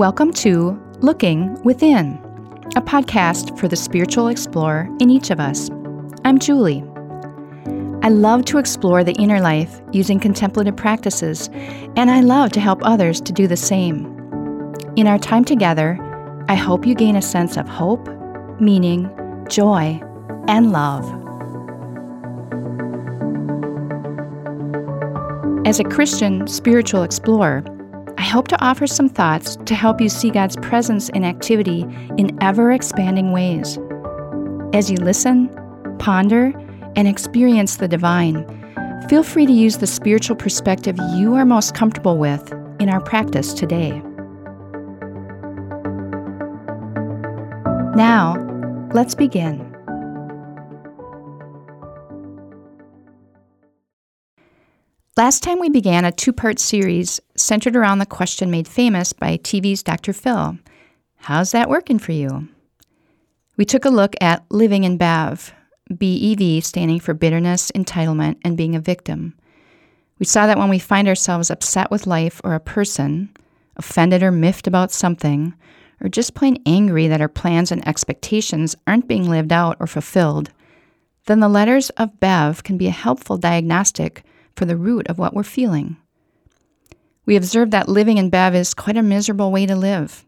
Welcome to Looking Within, a podcast for the spiritual explorer in each of us. I'm Julie. I love to explore the inner life using contemplative practices, and I love to help others to do the same. In our time together, I hope you gain a sense of hope, meaning, joy, and love. As a Christian spiritual explorer, I hope to offer some thoughts to help you see God's presence and activity in ever expanding ways. As you listen, ponder, and experience the divine, feel free to use the spiritual perspective you are most comfortable with in our practice today. Now, let's begin. Last time we began a two part series centered around the question made famous by TV's Dr. Phil How's that working for you? We took a look at living in BEV, BEV standing for bitterness, entitlement, and being a victim. We saw that when we find ourselves upset with life or a person, offended or miffed about something, or just plain angry that our plans and expectations aren't being lived out or fulfilled, then the letters of BEV can be a helpful diagnostic for the root of what we're feeling. We observe that living in Bev is quite a miserable way to live.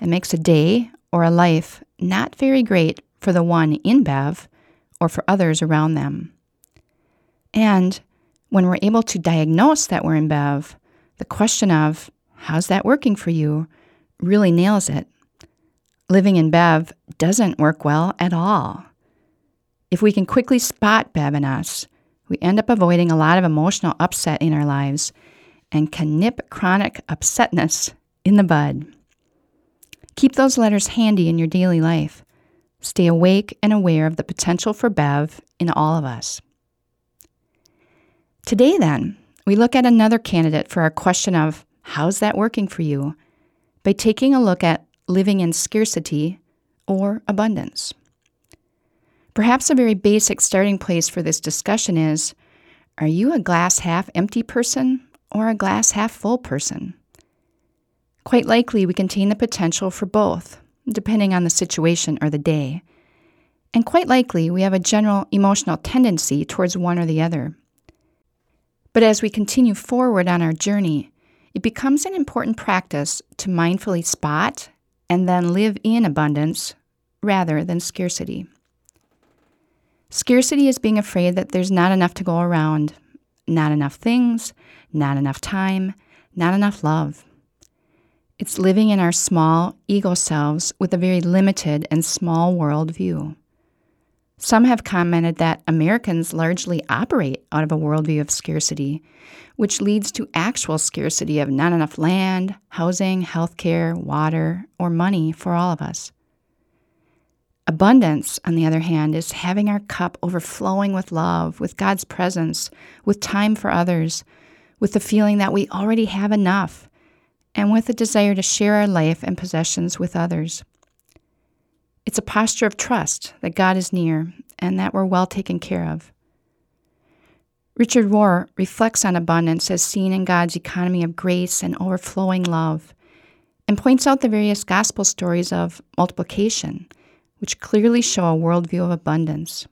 It makes a day or a life not very great for the one in Bev or for others around them. And when we're able to diagnose that we're in Bev, the question of, how's that working for you, really nails it. Living in Bev doesn't work well at all. If we can quickly spot Bev in us, we end up avoiding a lot of emotional upset in our lives and can nip chronic upsetness in the bud. Keep those letters handy in your daily life. Stay awake and aware of the potential for Bev in all of us. Today, then, we look at another candidate for our question of how's that working for you by taking a look at living in scarcity or abundance. Perhaps a very basic starting place for this discussion is Are you a glass half empty person or a glass half full person? Quite likely, we contain the potential for both, depending on the situation or the day. And quite likely, we have a general emotional tendency towards one or the other. But as we continue forward on our journey, it becomes an important practice to mindfully spot and then live in abundance rather than scarcity. Scarcity is being afraid that there's not enough to go around, not enough things, not enough time, not enough love. It's living in our small ego selves with a very limited and small world view. Some have commented that Americans largely operate out of a worldview of scarcity, which leads to actual scarcity of not enough land, housing, healthcare, water, or money for all of us. Abundance, on the other hand, is having our cup overflowing with love, with God's presence, with time for others, with the feeling that we already have enough, and with a desire to share our life and possessions with others. It's a posture of trust that God is near and that we're well taken care of. Richard Rohr reflects on abundance as seen in God's economy of grace and overflowing love, and points out the various gospel stories of multiplication which clearly show a worldview of abundance.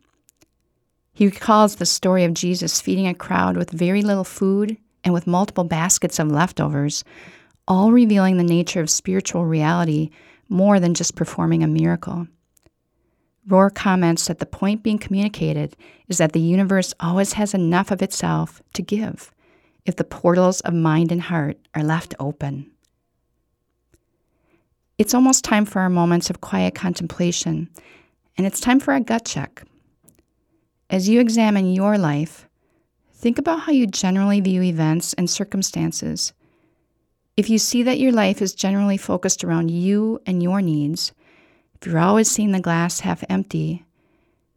He recalls the story of Jesus feeding a crowd with very little food and with multiple baskets of leftovers, all revealing the nature of spiritual reality more than just performing a miracle. Rohr comments that the point being communicated is that the universe always has enough of itself to give if the portals of mind and heart are left open. It's almost time for our moments of quiet contemplation, and it's time for a gut check. As you examine your life, think about how you generally view events and circumstances. If you see that your life is generally focused around you and your needs, if you're always seeing the glass half empty,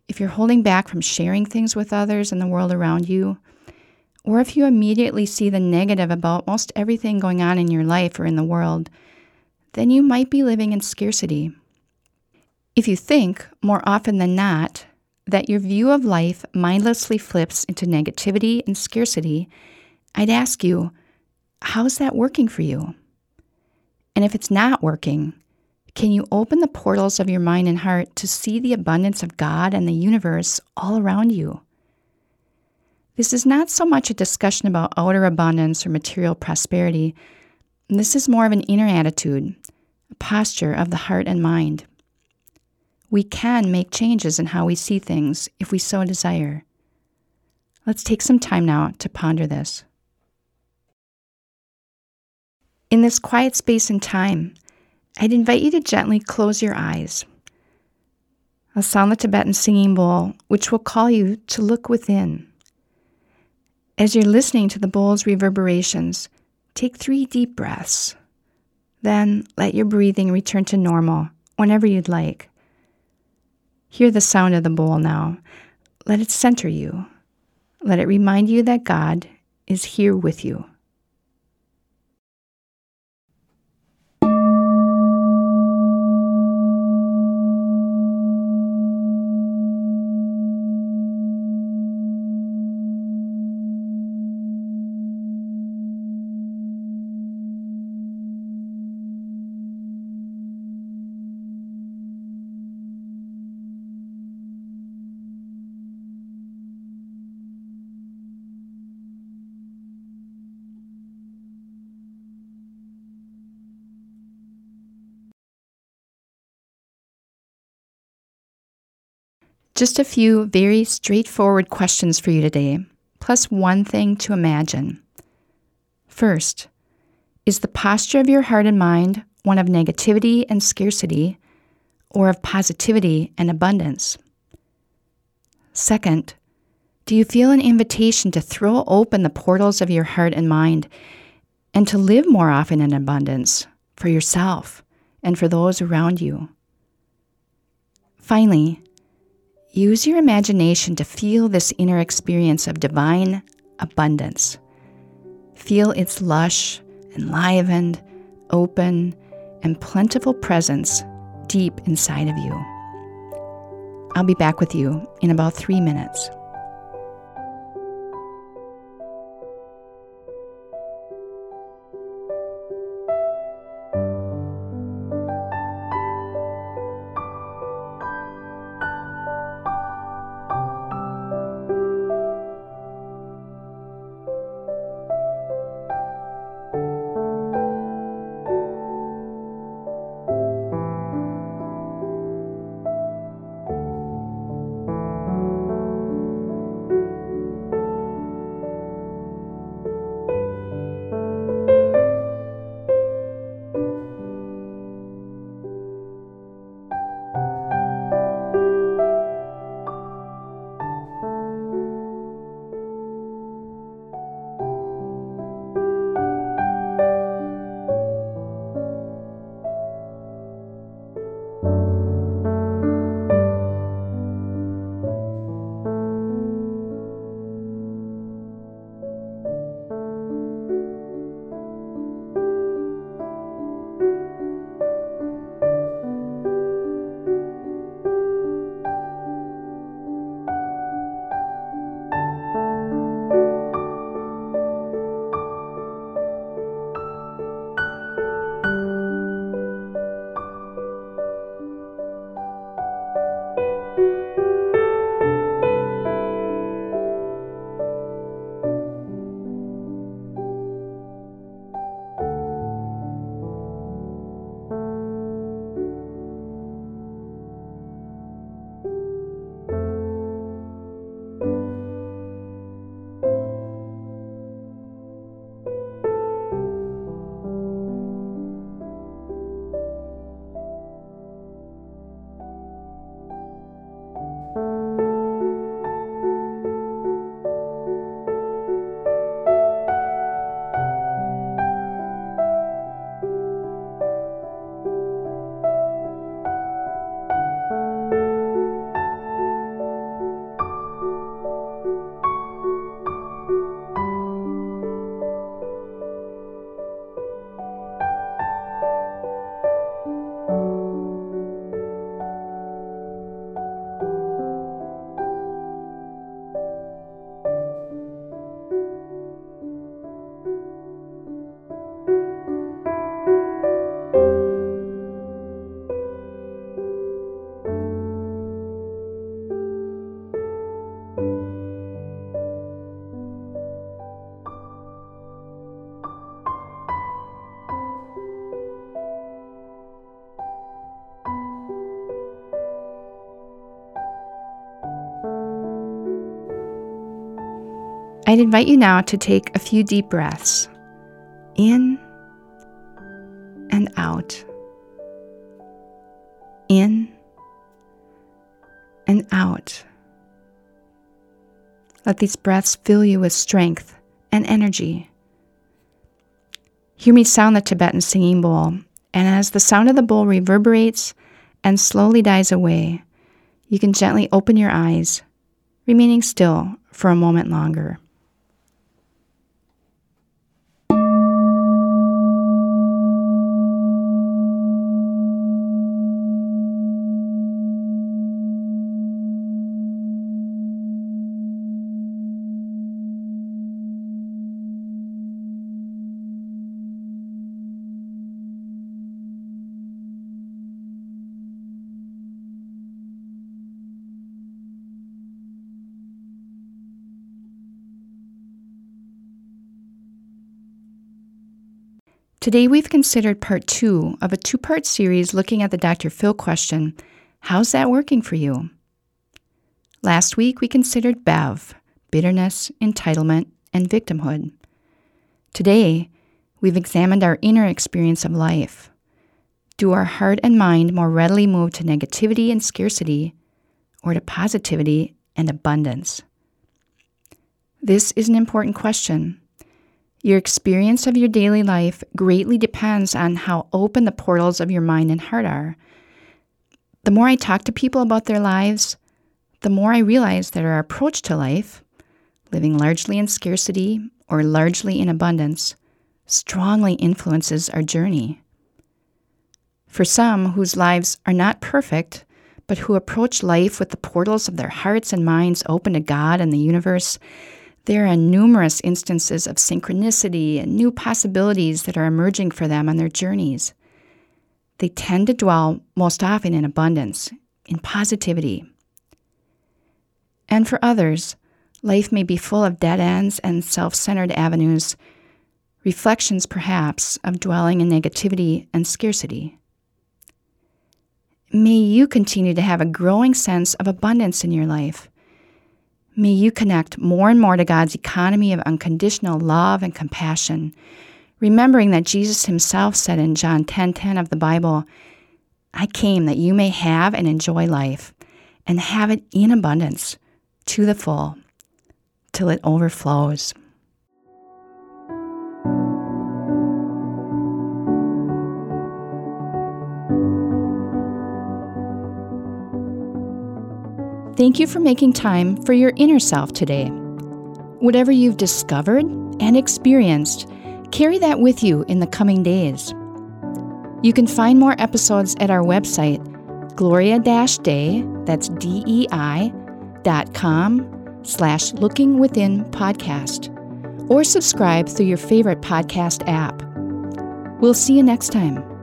if you're holding back from sharing things with others and the world around you, or if you immediately see the negative about most everything going on in your life or in the world, then you might be living in scarcity. If you think, more often than not, that your view of life mindlessly flips into negativity and scarcity, I'd ask you, how's that working for you? And if it's not working, can you open the portals of your mind and heart to see the abundance of God and the universe all around you? This is not so much a discussion about outer abundance or material prosperity. This is more of an inner attitude, a posture of the heart and mind. We can make changes in how we see things if we so desire. Let's take some time now to ponder this. In this quiet space and time, I'd invite you to gently close your eyes. I'll sound the Tibetan singing bowl, which will call you to look within. As you're listening to the bowl's reverberations, take three deep breaths. Then let your breathing return to normal whenever you'd like. Hear the sound of the bowl now. Let it center you. Let it remind you that God is here with you. Just a few very straightforward questions for you today, plus one thing to imagine. First, is the posture of your heart and mind one of negativity and scarcity, or of positivity and abundance? Second, do you feel an invitation to throw open the portals of your heart and mind and to live more often in abundance for yourself and for those around you? Finally, Use your imagination to feel this inner experience of divine abundance. Feel its lush, enlivened, open, and plentiful presence deep inside of you. I'll be back with you in about three minutes. I'd invite you now to take a few deep breaths in and out. In and out. Let these breaths fill you with strength and energy. Hear me sound the Tibetan singing bowl, and as the sound of the bowl reverberates and slowly dies away, you can gently open your eyes, remaining still for a moment longer. Today, we've considered part two of a two part series looking at the Dr. Phil question How's that working for you? Last week, we considered BEV, bitterness, entitlement, and victimhood. Today, we've examined our inner experience of life. Do our heart and mind more readily move to negativity and scarcity, or to positivity and abundance? This is an important question your experience of your daily life greatly depends on how open the portals of your mind and heart are. The more I talk to people about their lives, the more I realize that our approach to life, living largely in scarcity or largely in abundance, strongly influences our journey. For some whose lives are not perfect, but who approach life with the portals of their hearts and minds open to God and the universe, there are numerous instances of synchronicity and new possibilities that are emerging for them on their journeys. They tend to dwell most often in abundance, in positivity. And for others, life may be full of dead ends and self centered avenues, reflections perhaps of dwelling in negativity and scarcity. May you continue to have a growing sense of abundance in your life May you connect more and more to God's economy of unconditional love and compassion, remembering that Jesus himself said in John 10:10 10, 10 of the Bible, I came that you may have and enjoy life and have it in abundance to the full till it overflows. Thank you for making time for your inner self today. Whatever you've discovered and experienced, carry that with you in the coming days. You can find more episodes at our website, Gloria Dei, that's D-E-I, dot com slash looking within podcast, or subscribe through your favorite podcast app. We'll see you next time.